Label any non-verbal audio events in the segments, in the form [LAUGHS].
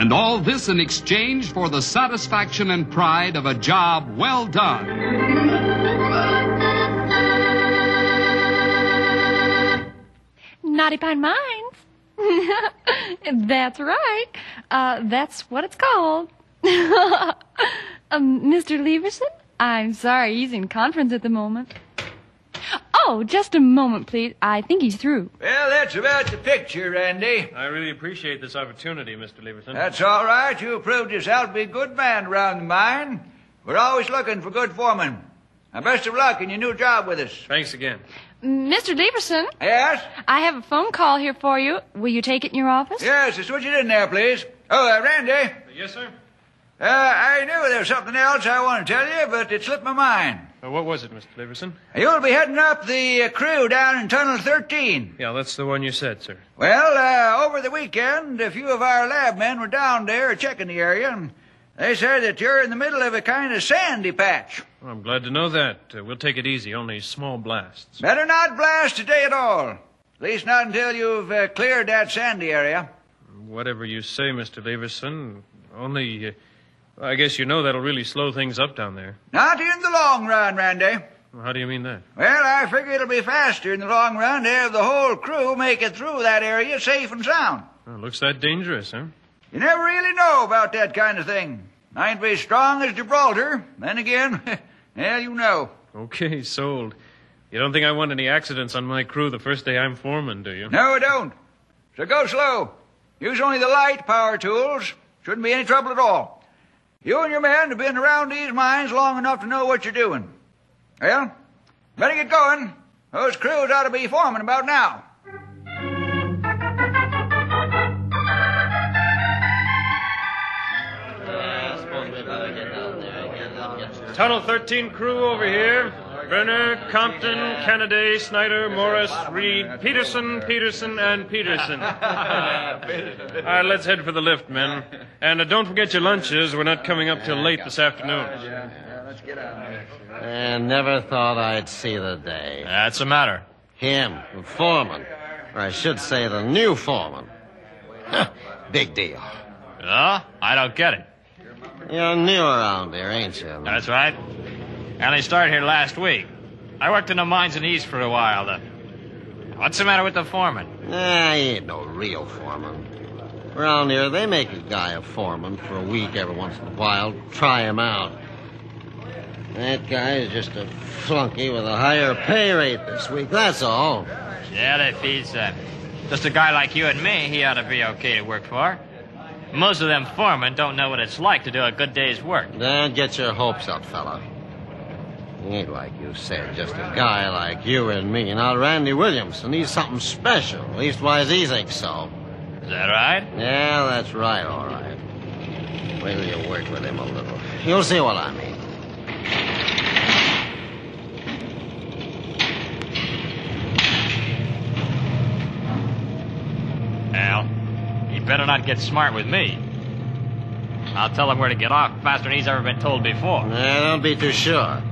And all this in exchange for the satisfaction and pride of a job well done. Knotty Pine Mines. [LAUGHS] that's right. Uh, that's what it's called. [LAUGHS] um, Mr. Leverson? I'm sorry, he's in conference at the moment. Oh, just a moment, please. I think he's through. Well, that's about the picture, Randy. I really appreciate this opportunity, Mr. Leverson. That's all right. You proved yourself to be a good man around the mine. We're always looking for good foremen. Now, best of luck in your new job with us. Thanks again. Mr. Leverson, Yes? I have a phone call here for you. Will you take it in your office? Yes, switch it in there, please. Oh, uh, Randy, Yes, sir? Uh, I knew there was something else I wanted to tell you, but it slipped my mind. Uh, what was it, Mr. Leverson? You'll be heading up the uh, crew down in Tunnel 13. Yeah, that's the one you said, sir. Well, uh, over the weekend, a few of our lab men were down there checking the area, and they said that you're in the middle of a kind of sandy patch. Well, I'm glad to know that. Uh, we'll take it easy, only small blasts. Better not blast today at all. At least not until you've uh, cleared that sandy area. Whatever you say, Mr. Leverson. Only, uh, I guess you know that'll really slow things up down there. Not in the long run, Randy. Well, How do you mean that? Well, I figure it'll be faster in the long run to have the whole crew make it through that area safe and sound. Well, looks that dangerous, huh? You never really know about that kind of thing. Might be as strong as Gibraltar. Then again, [LAUGHS] well, you know. Okay, sold. You don't think I want any accidents on my crew the first day I'm foreman, do you? No, I don't. So go slow. Use only the light power tools. Shouldn't be any trouble at all. You and your men have been around these mines long enough to know what you're doing. Well, better get going. Those crews ought to be forming about now. Tunnel 13 crew over here. Brenner, Compton, Kennedy, Snyder, Morris, Reed, Peterson, Peterson, and Peterson. [LAUGHS] All right, let's head for the lift, men. And uh, don't forget your lunches. We're not coming up till late this afternoon. Yeah, let's get out. And never thought I'd see the day. That's the matter. Him, the foreman. Or I should say the new foreman. Big deal. Oh, I don't get it. You're new around here, ain't you? That's right. I only started here last week. I worked in the mines in the East for a while. The... What's the matter with the foreman? Nah, he ain't no real foreman. Around here, they make a guy a foreman for a week every once in a while. Try him out. That guy is just a flunky with a higher pay rate this week, that's all. Yeah, that feeds that. Just a guy like you and me, he ought to be okay to work for. Most of them foremen don't know what it's like to do a good day's work. Don't get your hopes up, fella. He ain't like you said, just a guy like you and me. Now, Randy Williamson, he's something special. Leastwise, he thinks so. Is that right? Yeah, that's right, all right. Wait till you work with him a little. You'll see what I mean. Al, he better not get smart with me. I'll tell him where to get off faster than he's ever been told before. Nah, don't be too sure.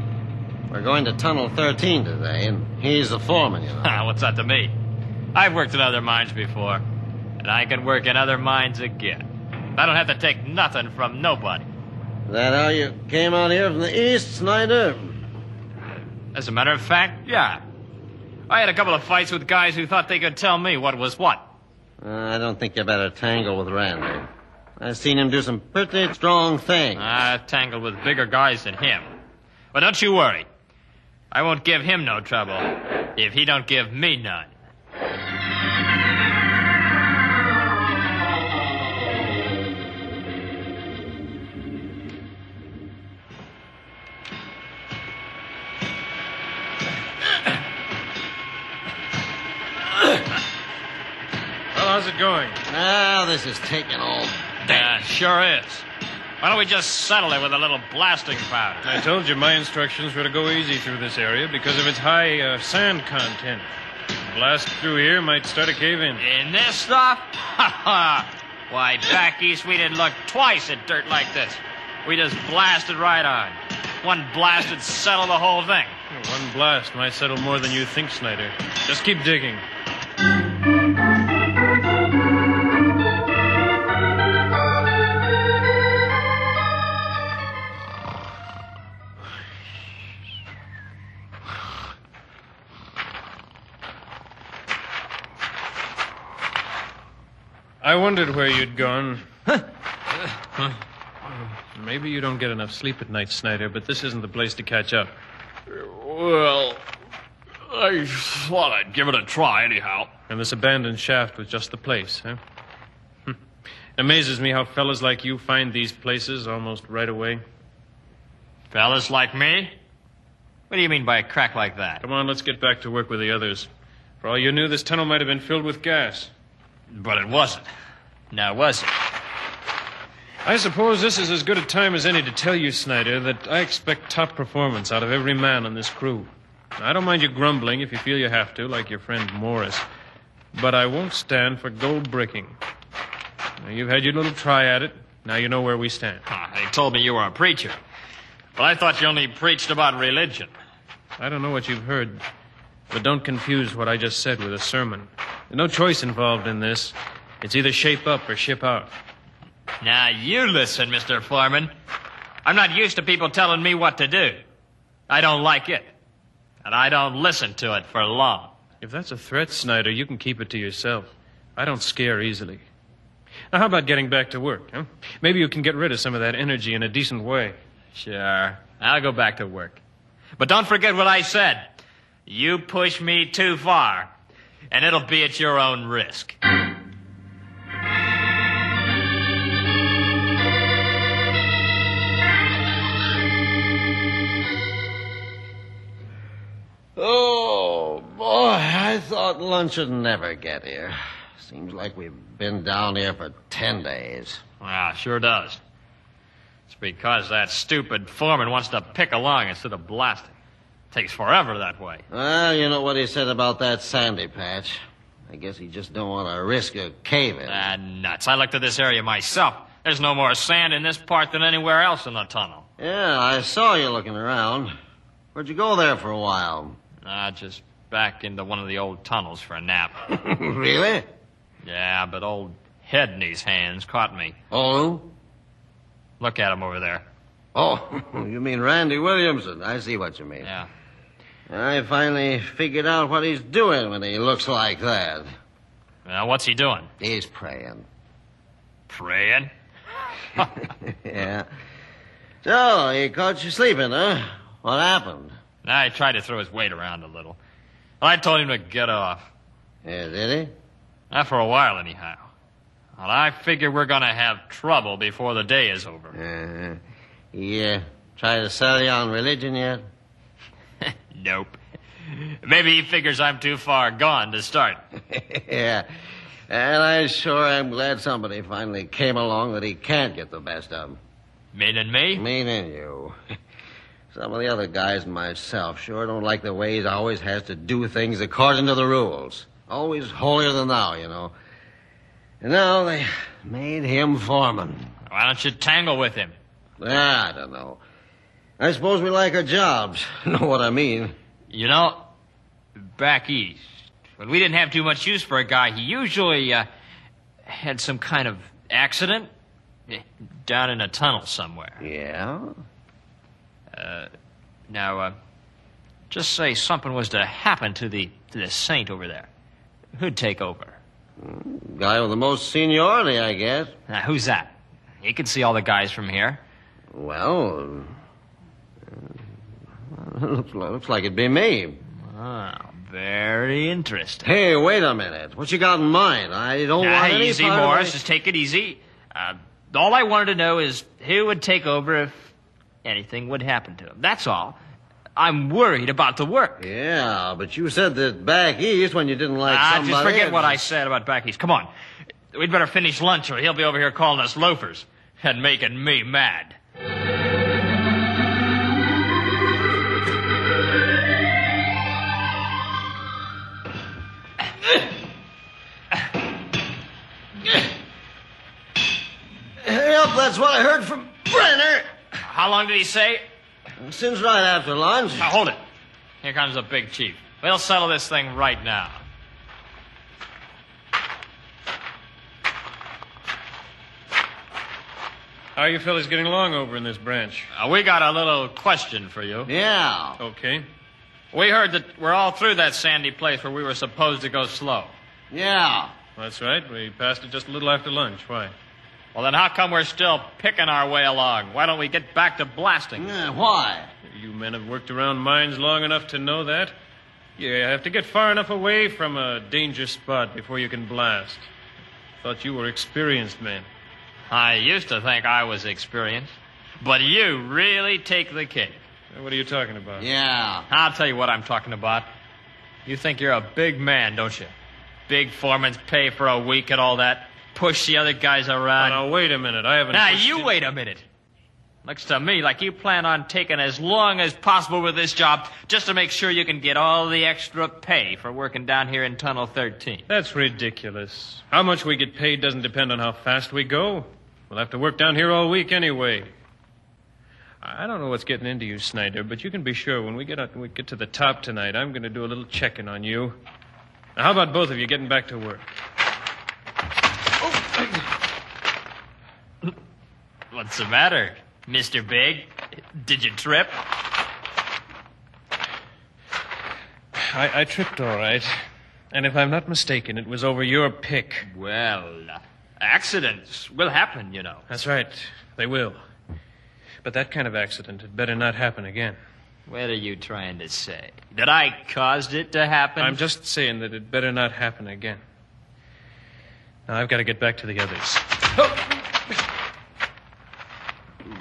We're going to Tunnel 13 today, and he's the foreman, you know. [LAUGHS] What's that to me? I've worked in other mines before, and I can work in other mines again. I don't have to take nothing from nobody. that how you came out here from the east, Snyder? As a matter of fact, yeah. I had a couple of fights with guys who thought they could tell me what was what. Uh, I don't think you better tangle with Randy. I've seen him do some pretty strong things. I've tangled with bigger guys than him. But don't you worry. I won't give him no trouble if he don't give me none. Well, how's it going? Now, this is taking all Yeah, uh, sure is. Why don't we just settle it with a little blasting powder? I told you my instructions were to go easy through this area because of its high uh, sand content. Blast through here might start a cave in. In this stuff? Ha ha! Why, back east we didn't look twice at dirt like this. We just blasted right on. One blast would settle the whole thing. One blast might settle more than you think, Snyder. Just keep digging. I wondered where you'd gone. Maybe you don't get enough sleep at night, Snyder, but this isn't the place to catch up. Well, I thought I'd give it a try anyhow. And this abandoned shaft was just the place, huh? Hm. Amazes me how fellas like you find these places almost right away. Fellas like me? What do you mean by a crack like that? Come on, let's get back to work with the others. For all you knew, this tunnel might have been filled with gas. But it wasn't. Now, was it? I suppose this is as good a time as any to tell you, Snyder, that I expect top performance out of every man on this crew. I don't mind you grumbling if you feel you have to, like your friend Morris. But I won't stand for gold bricking. Now, you've had your little try at it. Now you know where we stand. Ah, they told me you were a preacher. But I thought you only preached about religion. I don't know what you've heard, but don't confuse what I just said with a sermon. There's no choice involved in this. It's either shape up or ship out. Now, you listen, Mr. Foreman. I'm not used to people telling me what to do. I don't like it. And I don't listen to it for long. If that's a threat, Snyder, you can keep it to yourself. I don't scare easily. Now, how about getting back to work, huh? Maybe you can get rid of some of that energy in a decent way. Sure. I'll go back to work. But don't forget what I said. You push me too far, and it'll be at your own risk. Oh, boy, I thought lunch would never get here. Seems like we've been down here for ten days. Ah, sure does. It's because that stupid foreman wants to pick along instead of blasting. Takes forever that way. Well, you know what he said about that sandy patch. I guess he just don't want to risk a cave-in. Ah, nuts. I looked at this area myself. There's no more sand in this part than anywhere else in the tunnel. Yeah, I saw you looking around. Where'd you go there for a while? Ah, just back into one of the old tunnels for a nap. [LAUGHS] really? Yeah, but old his hands caught me. Oh? Look at him over there. Oh, [LAUGHS] you mean Randy Williamson. I see what you mean. Yeah. I finally figured out what he's doing when he looks like that. Now, what's he doing? He's praying. Praying? [LAUGHS] yeah. So, he caught you sleeping, huh? What happened? He tried to throw his weight around a little. I told him to get off. Yeah, did Not for a while, anyhow. Well, I figure we're going to have trouble before the day is over. he? Uh, he, uh, try to sell you on religion yet? Nope. Maybe he figures I'm too far gone to start. [LAUGHS] yeah. And I sure am glad somebody finally came along that he can't get the best of. Meaning me? Meaning you. [LAUGHS] Some of the other guys and myself sure don't like the way he always has to do things according to the rules. Always holier than thou, you know. And now they made him foreman. Why don't you tangle with him? Ah, I don't know. I suppose we like our jobs. [LAUGHS] know what I mean? You know, back east, when we didn't have too much use for a guy, he usually uh, had some kind of accident eh, down in a tunnel somewhere. Yeah? Now, uh, just say something was to happen to the to the saint over there. Who'd take over? Guy with the most seniority, I guess. Now, who's that? He can see all the guys from here. Well, uh, [LAUGHS] looks, like, looks like it'd be me. Oh, very interesting. Hey, wait a minute. What you got in mind? I don't Now, want any easy, part Morris. my- Just take it easy. Uh, all I wanted to know is who would take over if anything would happen to him. That's all. I'm worried about the work. Yeah, but you said that back east when you didn't like ah, somebody. just forget what I said about back east. Come on. We'd better finish lunch or he'll be over here calling us loafers and making me mad. Yep, that's what I heard from Brenner. How long did he say? Since right after lunch. Now, hold it. Here comes the big chief. We'll settle this thing right now. How are you fellas getting along over in this branch? Uh, we got a little question for you. Yeah. Okay. We heard that we're all through that sandy place where we were supposed to go slow. Yeah. That's right. We passed it just a little after lunch. Why? Well, then how come we're still picking our way along? Why don't we get back to blasting? Yeah, why? You men have worked around mines long enough to know that. You have to get far enough away from a danger spot before you can blast. Thought you were experienced men. I used to think I was experienced, but you really take the cake. What are you talking about? Yeah. I'll tell you what I'm talking about. You think you're a big man, don't you? Big foreman's pay for a week and all that. Push the other guys around. now, wait a minute. I haven't. Now, you wait a minute. Looks to me like you plan on taking as long as possible with this job just to make sure you can get all the extra pay for working down here in Tunnel 13. That's ridiculous. How much we get paid doesn't depend on how fast we go. We'll have to work down here all week anyway. I don't know what's getting into you, Snyder, but you can be sure when we get up, we get to the top tonight, I'm going to do a little checking on you. Now, how about both of you getting back to work? What's the matter, Mr. Big? Did you trip? I, I tripped all right. And if I'm not mistaken, it was over your pick. Well, accidents will happen, you know. That's right. They will. But that kind of accident had better not happen again. What are you trying to say? That I caused it to happen? I'm just saying that it better not happen again. Now, I've got to get back to the others.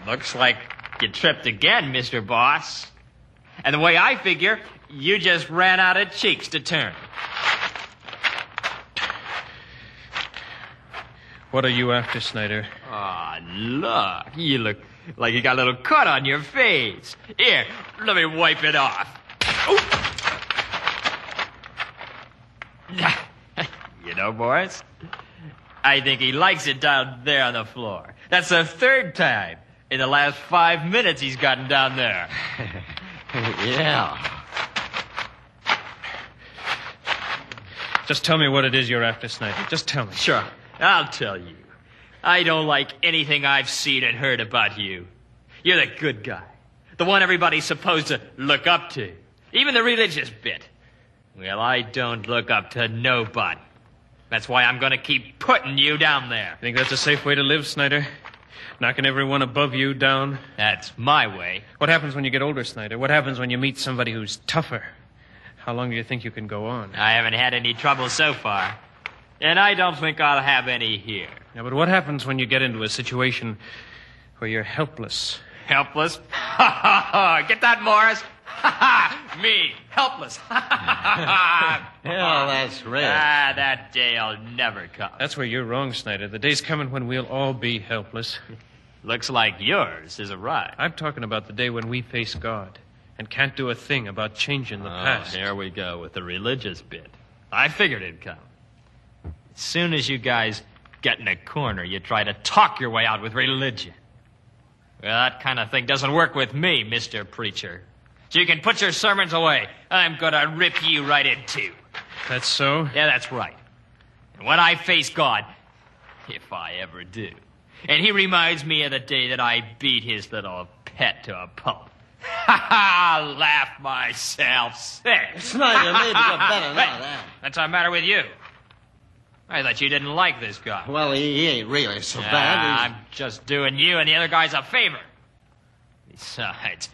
Looks like you tripped again, Mr. Boss. And the way I figure, you just ran out of cheeks to turn. What are you after, Snyder? Ah, look. You look like you got a little cut on your face. Here, let me wipe it off. [LAUGHS] You know, Boris, I think he likes it down there on the floor. That's the third time in the last five minutes he's gotten down there. [LAUGHS] yeah. Just tell me what it is you're after, Snyder. Just tell me. Sure, I'll tell you. I don't like anything I've seen and heard about you. You're the good guy. The one everybody's supposed to look up to. Even the religious bit. Well, I don't look up to nobody. That's why I'm gonna keep putting you down there. Think that's a safe way to live, Snyder? Knocking everyone above you down? That's my way. What happens when you get older, Snyder? What happens when you meet somebody who's tougher? How long do you think you can go on? I haven't had any trouble so far. And I don't think I'll have any here. Yeah, but what happens when you get into a situation where you're helpless? Helpless? Get that, Morris? Me, helpless. Yeah, [LAUGHS] that's rich. Ah, that day'll never come. That's where you're wrong, Snyder. The day's coming when we'll all be helpless. Looks like yours is a arrived. I'm talking about the day when we face God and can't do a thing about changing the Oh, past. here we go with the religious bit. I figured it'd come. As soon as you guys get in a corner, you try to talk your way out with religion. Well, that kind of thing doesn't work with me, Mr. Preacher. So you can put your sermons away. I'm gonna rip you right in two. That's so? Yeah, that's right. And when I face God, if I ever do, and he reminds me of the day that I beat his little pet to a pulp, ha [LAUGHS] ha! laugh myself sick. [LAUGHS] Snyder, maybe you're better [LAUGHS] Hey, now that. What's the matter with you? I thought you didn't like this guy. Well, he, he ain't really so bad. He's- I'm just doing you and the other guys a favor. Besides,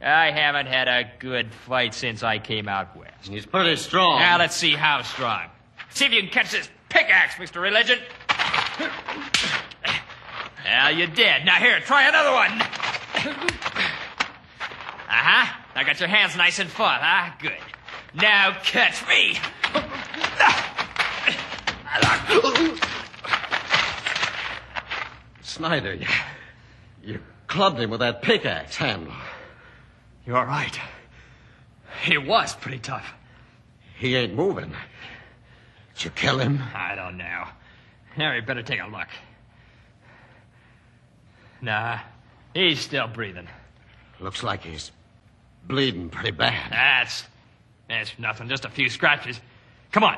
I haven't had a good fight since I came out west. He's pretty strong. Now let's see how strong. See if you can catch this pickaxe, Mr. Religion. Well, you did. Now here, try another one. Uh-huh. Now got your hands nice and full, huh? Good. Now catch me. Snyder, you, you clubbed him with that pickaxe handle. You're right. It was pretty tough. He ain't moving. Did you kill him? I don't know. Now we better take a look. Nah, he's still breathing. Looks like he's bleeding pretty bad. That's that's nothing, just a few scratches. Come on,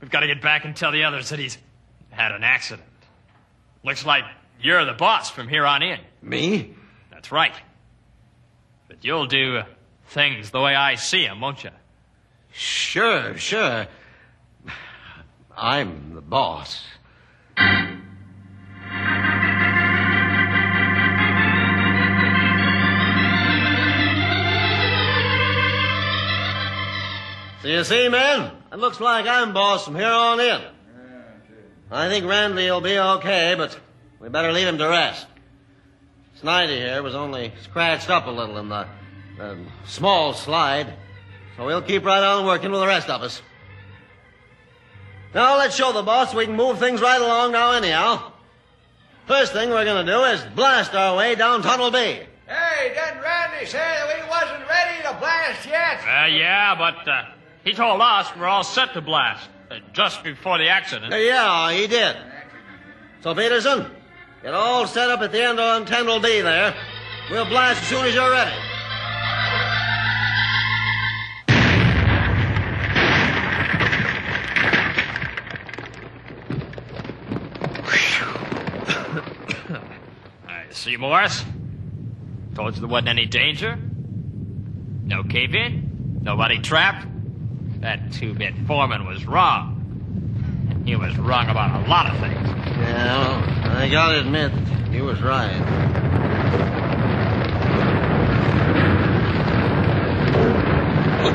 we've got to get back and tell the others that he's had an accident. Looks like you're the boss from here on in. Me? That's right. But you'll do things the way I see 'em, won't you? Sure, sure. I'm the boss. So you see, men, it looks like I'm boss from here on in. I think Randy will be okay, but we better leave him to rest. Snyder here was only scratched up a little in the, the small slide, so we'll keep right on working with the rest of us. Now let's show the boss we can move things right along now anyhow. First thing we're gonna do is blast our way down Tunnel B. Hey, didn't Randy say that we wasn't ready to blast yet? Uh, yeah, but uh, he told us we're all set to blast uh, just before the accident. Uh, yeah, he did. So Peterson, get all set up at the end on Tunnel B there. We'll blast as soon as you're ready. [COUGHS] See, Morris. Told you there wasn't any danger. No cave in. Nobody trapped. That two bit foreman was wrong. He was wrong about a lot of things. Yeah, well, I gotta admit, he was right.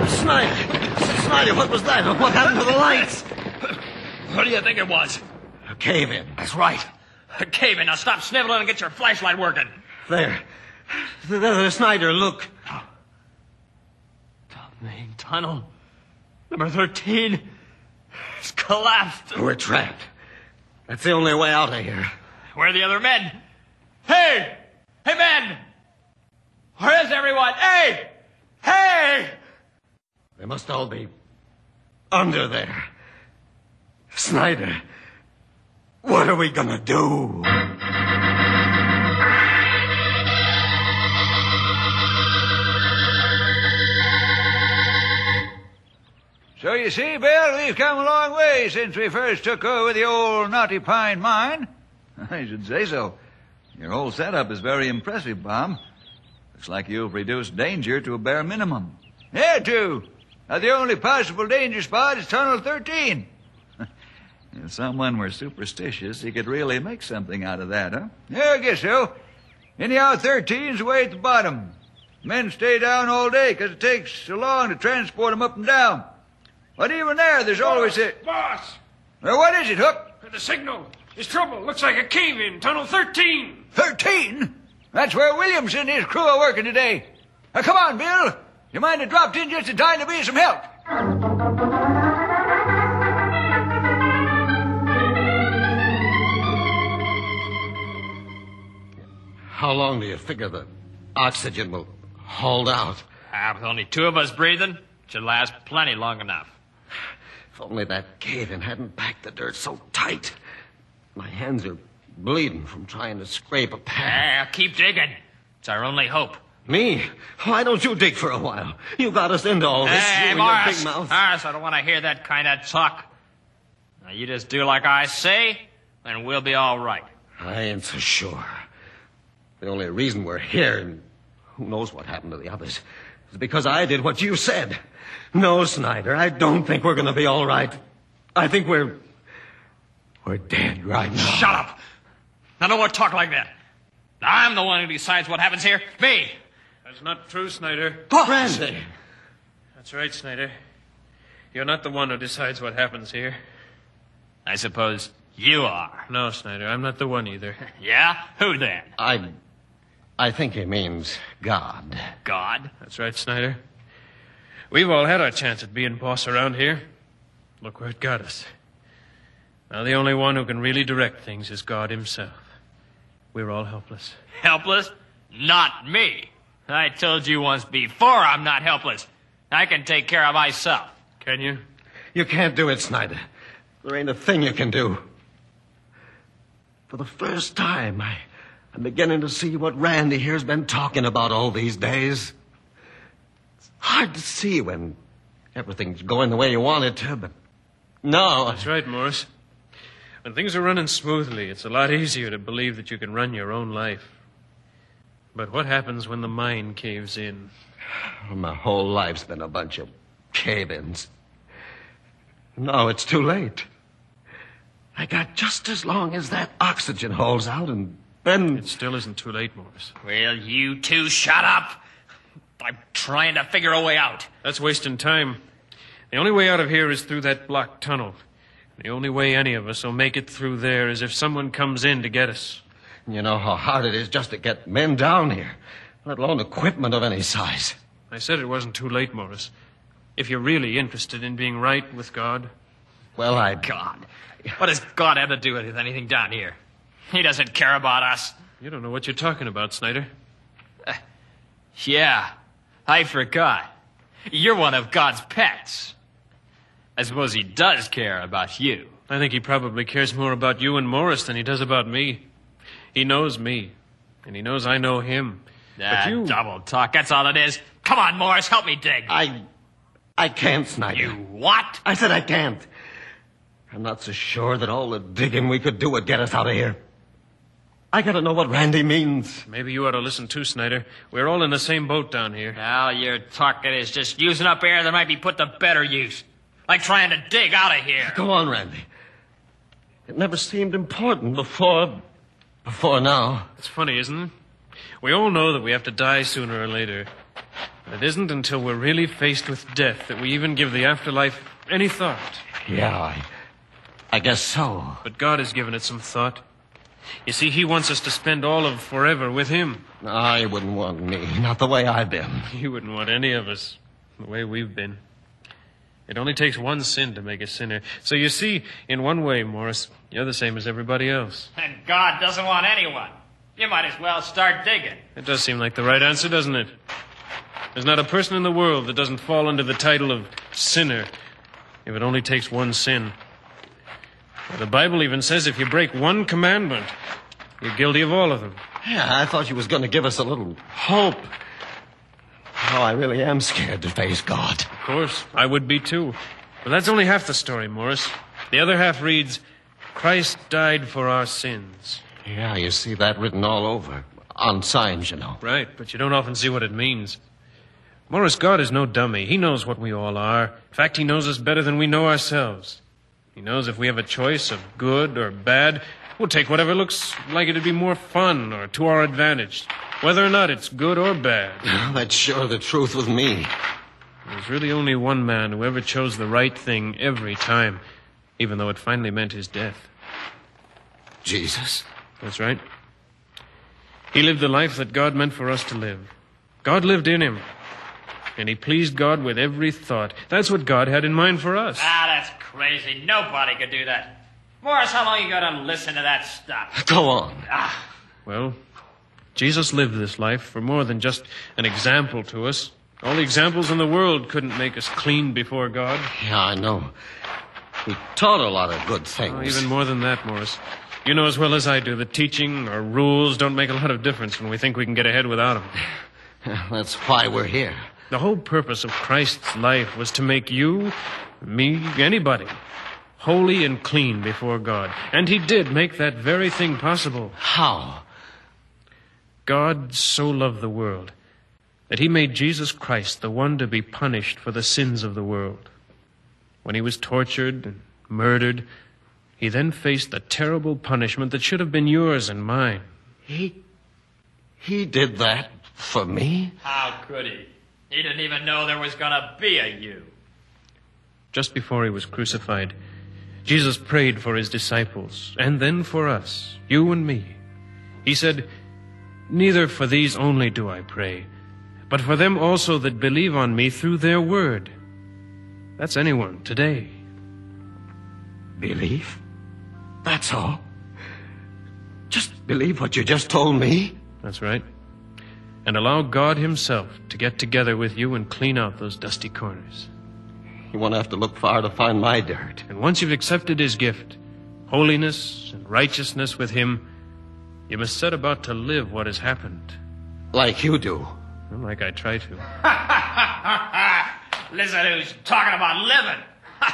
Snyder! Snyder, what was that? What happened to the lights? What do you think it was? A cave in. That's right. A cave in. Now stop sniveling and get your flashlight working. There. There, there, Snyder, look. The main tunnel. Number 13. It's collapsed. We're trapped. That's the only way out of here. Where are the other men? Hey! Hey, men! Where is everyone? Hey! Hey! They must all be under there. Snyder, what are we gonna do? So you see, Bill, we've come a long way since we first took over the old Knotty Pine mine. [LAUGHS] I should say so. Your whole setup is very impressive, Bob. Looks like you've reduced danger to a bare minimum. Yeah, too. Now, the only possible danger spot is Tunnel 13. [LAUGHS] If someone were superstitious, he could really make something out of that, huh? Yeah, I guess so. Anyhow, 13's way at the bottom. Men stay down all day 'cause it takes so long to transport 'em up and down. But even there, there's always a... Boss, Well, what is it, Hook? the signal. There's trouble. Looks like a cave in. Tunnel 13. 13? That's where Williams and his crew are working today. Now, come on, Bill. You might have dropped in just in time to be some help. How long do you figure the oxygen will hold out? Ah, with only two of us breathing, it should last plenty long enough. If only that cave in hadn't packed the dirt so tight. My hands are bleeding from trying to scrape a path. Ah, keep digging. It's our only hope. Me? Why don't you dig for a while? You got us into all this. Hey, you Morris. big mouth. Morris, I don't want to hear that kind of talk. Now, you just do like I say, and we'll be all right. I ain't so sure. The only reason we're here, and who knows what happened to the others, is because I did what you said. No, Snyder, I don't think we're going to be all right. I think we're. We're dead right now. Shut up! Now, no more talk like that. I'm the one who decides what happens here. Me! That's not true, Snyder. Randy! That's right, Snyder. You're not the one who decides what happens here. I suppose you are. No, Snyder, I'm not the one either. [LAUGHS] Yeah? Who then? I. I think he means God. God? That's right, Snyder. We've all had our chance at being boss around here. Look where it got us. Now, the only one who can really direct things is God Himself. We're all helpless. Helpless? Not me. I told you once before I'm not helpless. I can take care of myself. Can you? You can't do it, Snyder. There ain't a thing you can do. For the first time, I, I'm beginning to see what Randy here's been talking about all these days. It's hard to see when everything's going the way you want it to, but no. That's right, Morris. When things are running smoothly, it's a lot easier to believe that you can run your own life. But what happens when the mind caves in? [SIGHS] My whole life's been a bunch of cave-ins. No, it's too late. I got just as long as that oxygen holds out, and then. It still isn't too late, Morris. Will you two shut up? I'm trying to figure a way out. That's wasting time. The only way out of here is through that blocked tunnel. The only way any of us will make it through there is if someone comes in to get us. You know how hard it is just to get men down here, let alone equipment of any size. I said it wasn't too late, Morris. If you're really interested in being right with God. Well, I. God. What does God have to do with anything down here? He doesn't care about us. You don't know what you're talking about, Snyder. Uh, yeah, I forgot. You're one of God's pets. I suppose he does care about you. I think he probably cares more about you and Morris than he does about me. He knows me, and he knows I know him. Ah, but you. double talk, that's all it is. Come on, Morris, help me dig. I. I can't, Snyder. You what? I said I can't. I'm not so sure that all the digging we could do would get us out of here. I gotta know what Randy means. Maybe you ought to listen too, Snyder. We're all in the same boat down here. Well, your talking is just using up air that might be put to better use. Like trying to dig out of here. Go on, Randy. It never seemed important before. before now. It's funny, isn't it? We all know that we have to die sooner or later. But it isn't until we're really faced with death that we even give the afterlife any thought. Yeah, I. I guess so. But God has given it some thought. You see, He wants us to spend all of forever with Him. I wouldn't want me. Not the way I've been. He wouldn't want any of us the way we've been. It only takes one sin to make a sinner. So you see, in one way, Morris, you're the same as everybody else. And God doesn't want anyone. You might as well start digging. It does seem like the right answer, doesn't it? There's not a person in the world that doesn't fall under the title of sinner if it only takes one sin. The Bible even says if you break one commandment, you're guilty of all of them. Yeah, I thought you was going to give us a little hope. Oh, I really am scared to face God. Of course, I would be too. But that's only half the story, Morris. The other half reads, Christ died for our sins. Yeah, you see that written all over. On signs, you know. Right, but you don't often see what it means. Morris, God is no dummy. He knows what we all are. In fact, He knows us better than we know ourselves. He knows if we have a choice of good or bad, we'll take whatever looks like it'd be more fun or to our advantage, whether or not it's good or bad. [LAUGHS] That's sure the truth with me. There's really only one man who ever chose the right thing every time, even though it finally meant his death. Jesus. That's right. He lived the life that God meant for us to live. God lived in him. And he pleased God with every thought. That's what God had in mind for us. Ah, that's crazy. Nobody could do that. Morris, how long you gonna listen to that stuff? [LAUGHS] Go on. Ah, Well, Jesus lived this life for more than just an example to us. All the examples in the world couldn't make us clean before God. Yeah, I know. He taught a lot of good things. Oh, even more than that, Morris. You know as well as I do that teaching or rules don't make a lot of difference when we think we can get ahead without them. [LAUGHS] That's why we're here. The whole purpose of Christ's life was to make you, me, anybody, holy and clean before God. And He did make that very thing possible. How? God so loved the world that He made Jesus Christ the one to be punished for the sins of the world. When He was tortured and murdered, He then faced the terrible punishment that should have been yours and mine. He. He did that for me? How could he? He didn't even know there was gonna be a you. Just before he was crucified, Jesus prayed for his disciples and then for us, you and me. He said, Neither for these only do I pray, but for them also that believe on me through their word. That's anyone today. Believe? That's all? Just believe what you just told me? That's right. And allow God Himself to get together with you and clean out those dusty corners. You won't have to look far to find my dirt. And once you've accepted His gift, holiness and righteousness with Him, you must set about to live what has happened. Like you do. Well, like I try to. [LAUGHS] Listen who's talking about living. [LAUGHS]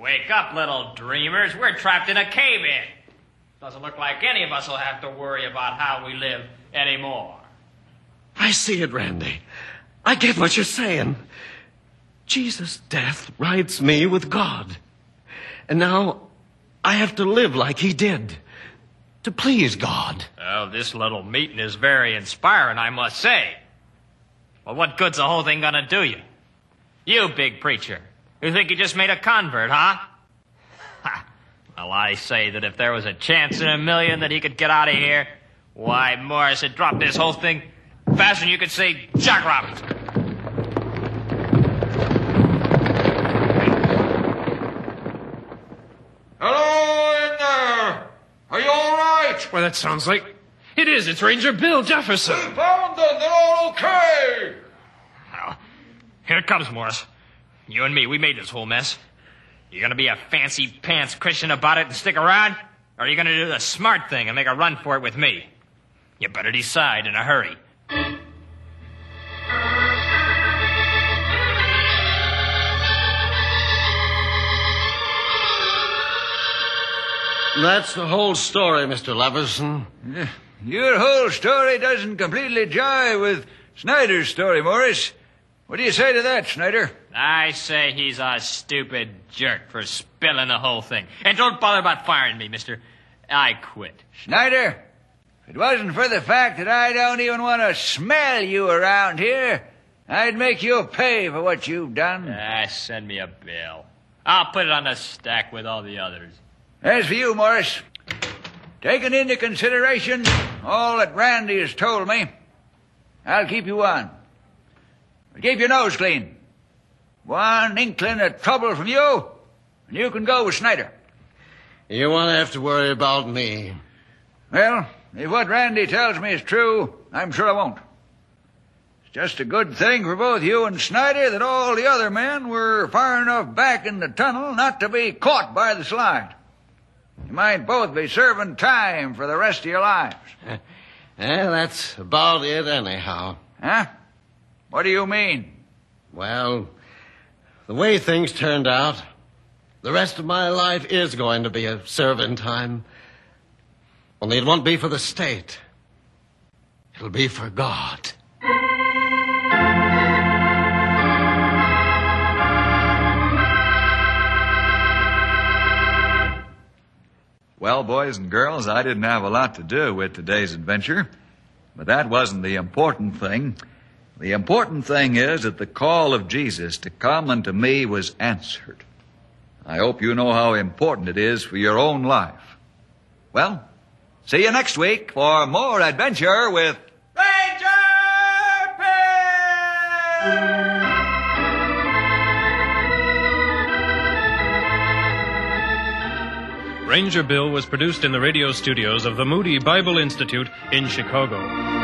Wake up, little dreamers. We're trapped in a cave in. Doesn't look like any of us will have to worry about how we live anymore. I see it, Randy. I get what you're saying. Jesus' death rights me with God. And now I have to live like he did. To please God. Well, this little meeting is very inspiring, I must say. Well, what good's the whole thing gonna do you? You big preacher. You think you just made a convert, huh? Well, I say that if there was a chance in a million that he could get out of here, why, Morris had dropped this whole thing faster than you could say Jack Robinson. Hello in there! Are you all right? Well, that sounds like. It is. It's Ranger Bill Jefferson. We found them. They're all okay. Well, here it comes, Morris. You and me, we made this whole mess. You gonna be a fancy pants Christian about it and stick around? Or are you gonna do the smart thing and make a run for it with me? You better decide in a hurry. That's the whole story, Mr. Leverson. Your whole story doesn't completely jive with Snyder's story, Morris. What do you say to that, Snyder? I say he's a stupid jerk for spilling the whole thing. And don't bother about firing me, mister. I quit. Snyder, if it wasn't for the fact that I don't even want to smell you around here, I'd make you pay for what you've done. Ah, send me a bill. I'll put it on the stack with all the others. As for you, Morris, taking into consideration all that Randy has told me, I'll keep you on. But keep your nose clean. One inkling of trouble from you, and you can go with Snyder. You won't have to worry about me. Well, if what Randy tells me is true, I'm sure I won't. It's just a good thing for both you and Snyder that all the other men were far enough back in the tunnel not to be caught by the slide. You might both be serving time for the rest of your lives. Yeah, [LAUGHS] that's about it, anyhow. Huh? What do you mean? Well, the way things turned out, the rest of my life is going to be a serving time. Only it won't be for the state. It'll be for God. Well, boys and girls, I didn't have a lot to do with today's adventure, but that wasn't the important thing. The important thing is that the call of Jesus to come unto me was answered. I hope you know how important it is for your own life. Well, see you next week for more adventure with Ranger Bill! Ranger Bill was produced in the radio studios of the Moody Bible Institute in Chicago.